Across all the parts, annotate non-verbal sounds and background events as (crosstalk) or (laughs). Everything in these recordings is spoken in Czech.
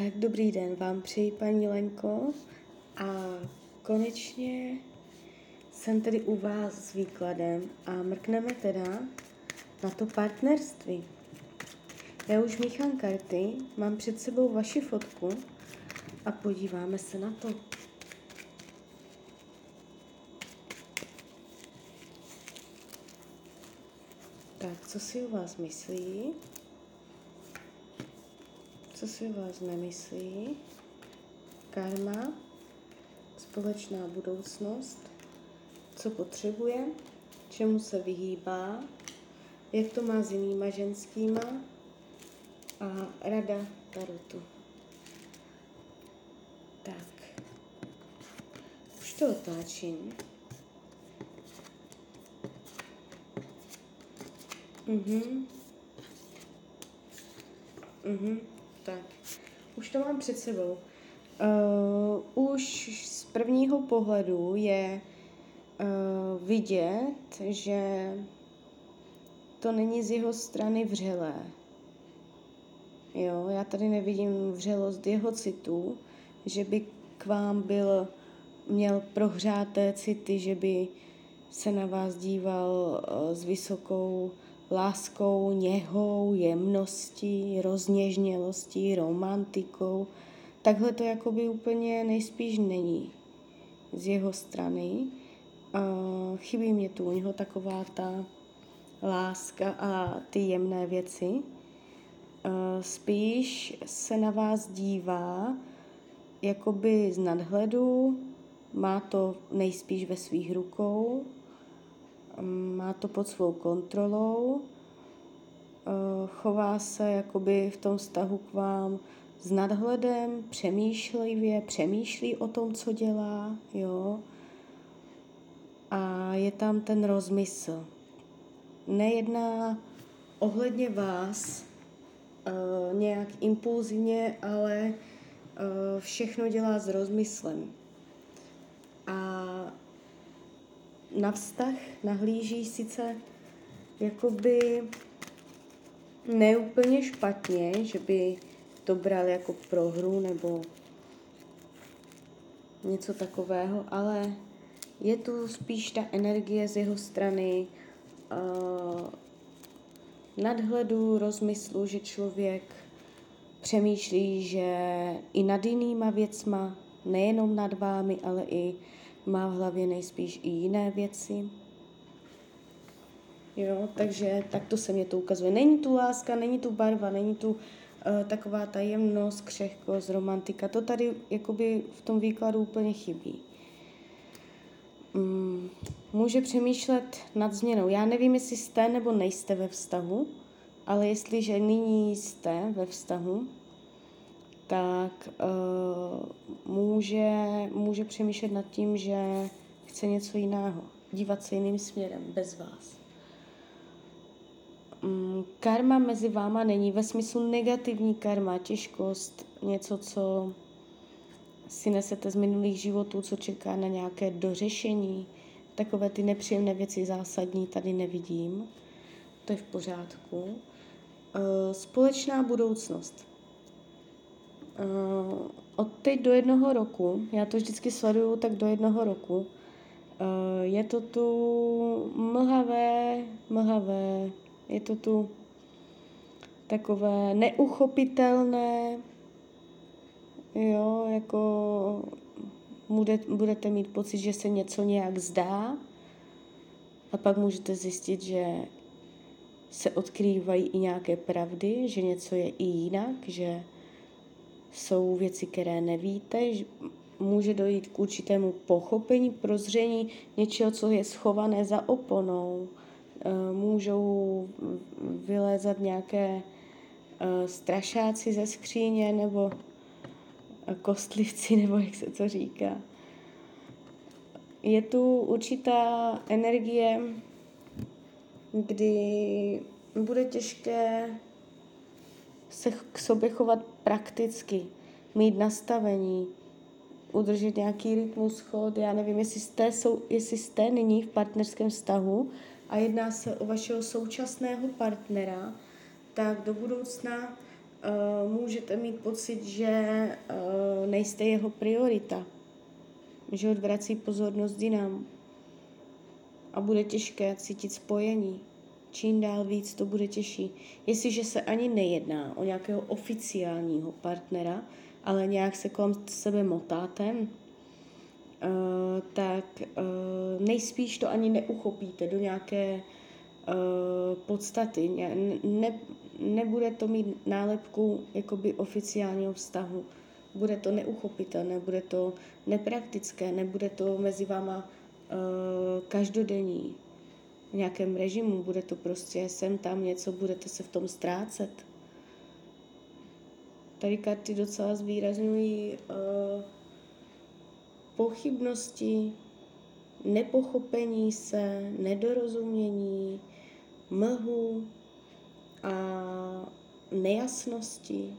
Tak dobrý den vám přeji, paní Lenko. A konečně jsem tedy u vás s výkladem a mrkneme teda na to partnerství. Já už míchám karty, mám před sebou vaši fotku a podíváme se na to. Tak, co si o vás myslí? Co si o vás nemyslí? Karma, společná budoucnost, co potřebuje, čemu se vyhýbá, jak to má s jinýma ženskýma a rada Tarotu. Tak, už to otáčím. Mhm. Mhm, tak. Už to mám před sebou. Uh, už z prvního pohledu je uh, vidět, že to není z jeho strany vřelé. Jo, já tady nevidím vřelost jeho citů, že by k vám byl, měl prohřáté city, že by se na vás díval uh, s vysokou láskou, něhou, jemností, rozněžnělostí, romantikou. Takhle to jakoby úplně nejspíš není z jeho strany. Uh, chybí mě tu u něho taková ta láska a ty jemné věci. Uh, spíš se na vás dívá jakoby z nadhledu, má to nejspíš ve svých rukou, má to pod svou kontrolou, eh, chová se jakoby v tom vztahu k vám s nadhledem, přemýšlivě, přemýšlí o tom, co dělá, jo. A je tam ten rozmysl. Nejedná ohledně vás uh, nějak impulzivně, ale všechno dělá s rozmyslem. A na vztah nahlíží sice jakoby neúplně špatně, že by to bral jako prohru nebo něco takového, ale je tu spíš ta energie z jeho strany uh, nadhledu, rozmyslu, že člověk přemýšlí, že i nad jinýma věcma, nejenom nad vámi, ale i má v hlavě nejspíš i jiné věci. Jo, takže takto se mě to ukazuje. Není tu láska, není tu barva, není tu uh, taková tajemnost, křehkost, romantika. To tady jakoby v tom výkladu úplně chybí. Um, může přemýšlet nad změnou. Já nevím, jestli jste nebo nejste ve vztahu, ale jestliže nyní jste ve vztahu, tak uh, může, může přemýšlet nad tím, že chce něco jiného, dívat se jiným směrem, bez vás. Um, karma mezi váma není ve smyslu negativní karma, těžkost, něco, co si nesete z minulých životů, co čeká na nějaké dořešení. Takové ty nepříjemné věci zásadní tady nevidím. To je v pořádku. Uh, společná budoucnost. Uh, od teď do jednoho roku, já to vždycky sleduju tak do jednoho roku, uh, je to tu mlhavé, mlhavé, je to tu takové neuchopitelné, jo, jako bude, budete mít pocit, že se něco nějak zdá a pak můžete zjistit, že se odkrývají i nějaké pravdy, že něco je i jinak, že jsou věci, které nevíte, že může dojít k určitému pochopení, prozření něčeho, co je schované za oponou. Eh, můžou vylézat nějaké eh, strašáci ze skříně nebo eh, kostlivci, (laughs) nebo jak se to říká. Je tu určitá energie, kdy bude těžké se k sobě chovat prakticky, mít nastavení, udržet nějaký rytmus, chod. Já nevím, jestli jste, jsou, jestli jste nyní v partnerském vztahu a jedná se o vašeho současného partnera, tak do budoucna uh, můžete mít pocit, že uh, nejste jeho priorita, že odvrací pozornost jinam a bude těžké cítit spojení. Čím dál víc to bude těžší. Jestliže se ani nejedná o nějakého oficiálního partnera, ale nějak se kolem sebe motáte, uh, tak uh, nejspíš to ani neuchopíte do nějaké uh, podstaty. Ne, nebude to mít nálepku jakoby oficiálního vztahu. Bude to neuchopitelné, bude to nepraktické, nebude to mezi váma každodenní v nějakém režimu, bude to prostě sem tam něco, budete se v tom ztrácet. Tady karty docela zvýrazňují uh, pochybnosti, nepochopení se, nedorozumění, mlhu a nejasnosti.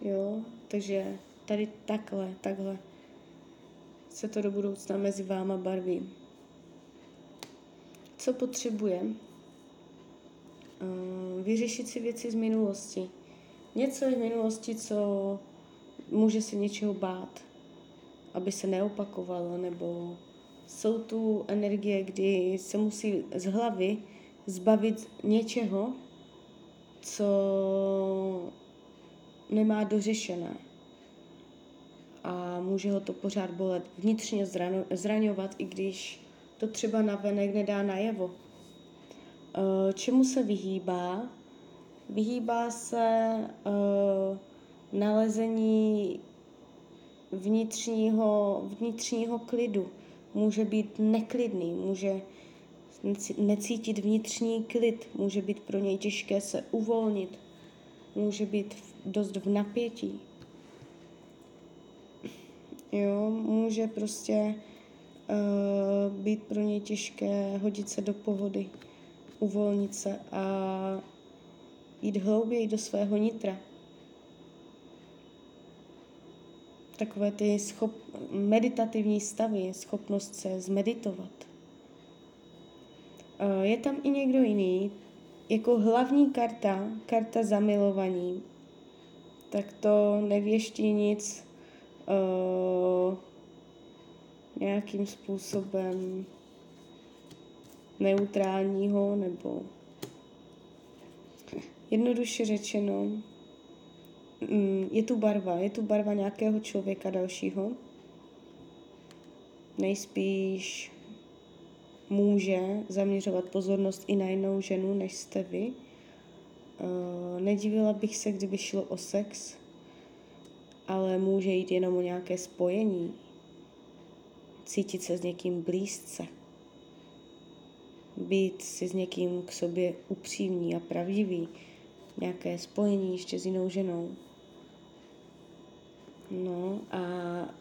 Jo, takže tady takhle, takhle se to do budoucna mezi váma barví. Co potřebuje? Uh, vyřešit si věci z minulosti. Něco v minulosti, co může se něčeho bát, aby se neopakovalo, nebo jsou tu energie, kdy se musí z hlavy zbavit něčeho, co nemá dořešené. A může ho to pořád bolet, vnitřně zraňovat, i když to třeba navenek nedá najevo. Eh, čemu se vyhýbá? Vyhýbá se uh, nalezení vnitřního, vnitřního klidu. Může být neklidný, může necítit vnitřní klid, může být pro něj těžké se uvolnit, může být dost v napětí. Jo, může prostě být pro něj těžké hodit se do pohody, uvolnit se a jít hlouběji do svého nitra. Takové ty schop, meditativní stavy, schopnost se zmeditovat. Eh, je tam i někdo jiný, jako hlavní karta, karta zamilovaní, tak to nevěští nic uh, nějakým způsobem neutrálního nebo Jednoduše řečeno, mm, je tu barva, je tu barva nějakého člověka dalšího. Nejspíš může zaměřovat pozornost i na jinou ženu, než jste vy. Eh, nedivila bych se, kdyby šlo o sex, ale může jít jenom o nějaké spojení, cítit se s někým blízce, být si s někým k sobě upřímný a pravdivý, nějaké spojení ještě s jinou ženou. No a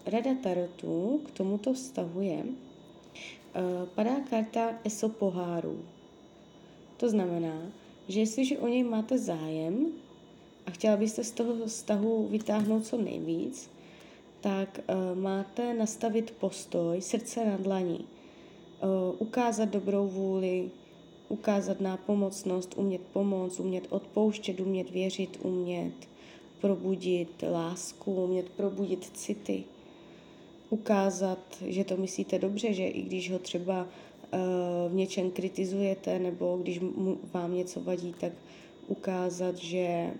rada tarotu k tomuto vztahu je, uh, padá karta ESO pohárů. To znamená, že jestliže o něj máte zájem a chtěla byste z toho vztahu vytáhnout co nejvíc, tak uh, máte nastavit postoj srdce na dlaní, uh, ukázat dobrou vůli, ukázat na pomocnost, umět pomoct, umět odpouštět, umět věřit, umět probudit lásku, umět probudit city, ukázat, že to myslíte dobře, že i když ho třeba uh, v něčem kritizujete nebo když vám něco vadí, tak ukázat, že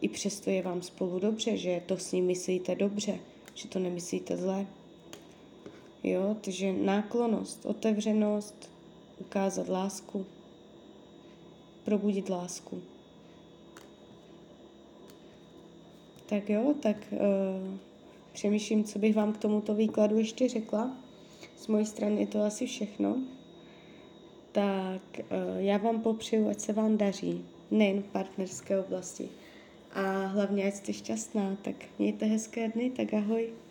i přesto je vám spolu dobře, že to s ním myslíte dobře, že to nemyslíte zle. Jo, takže náklonost, otevřenost, ukázat lásku, probudit lásku. Tak jo, tak uh, přemýšlím, co bych vám k tomuto výkladu ještě řekla. Z mojí strany je to asi všechno. Tak uh, já vám popřeju, ať se vám daří, nejen v partnerské oblasti. A hlavně, ať jste šťastná, tak mějte hezké dny, tak ahoj.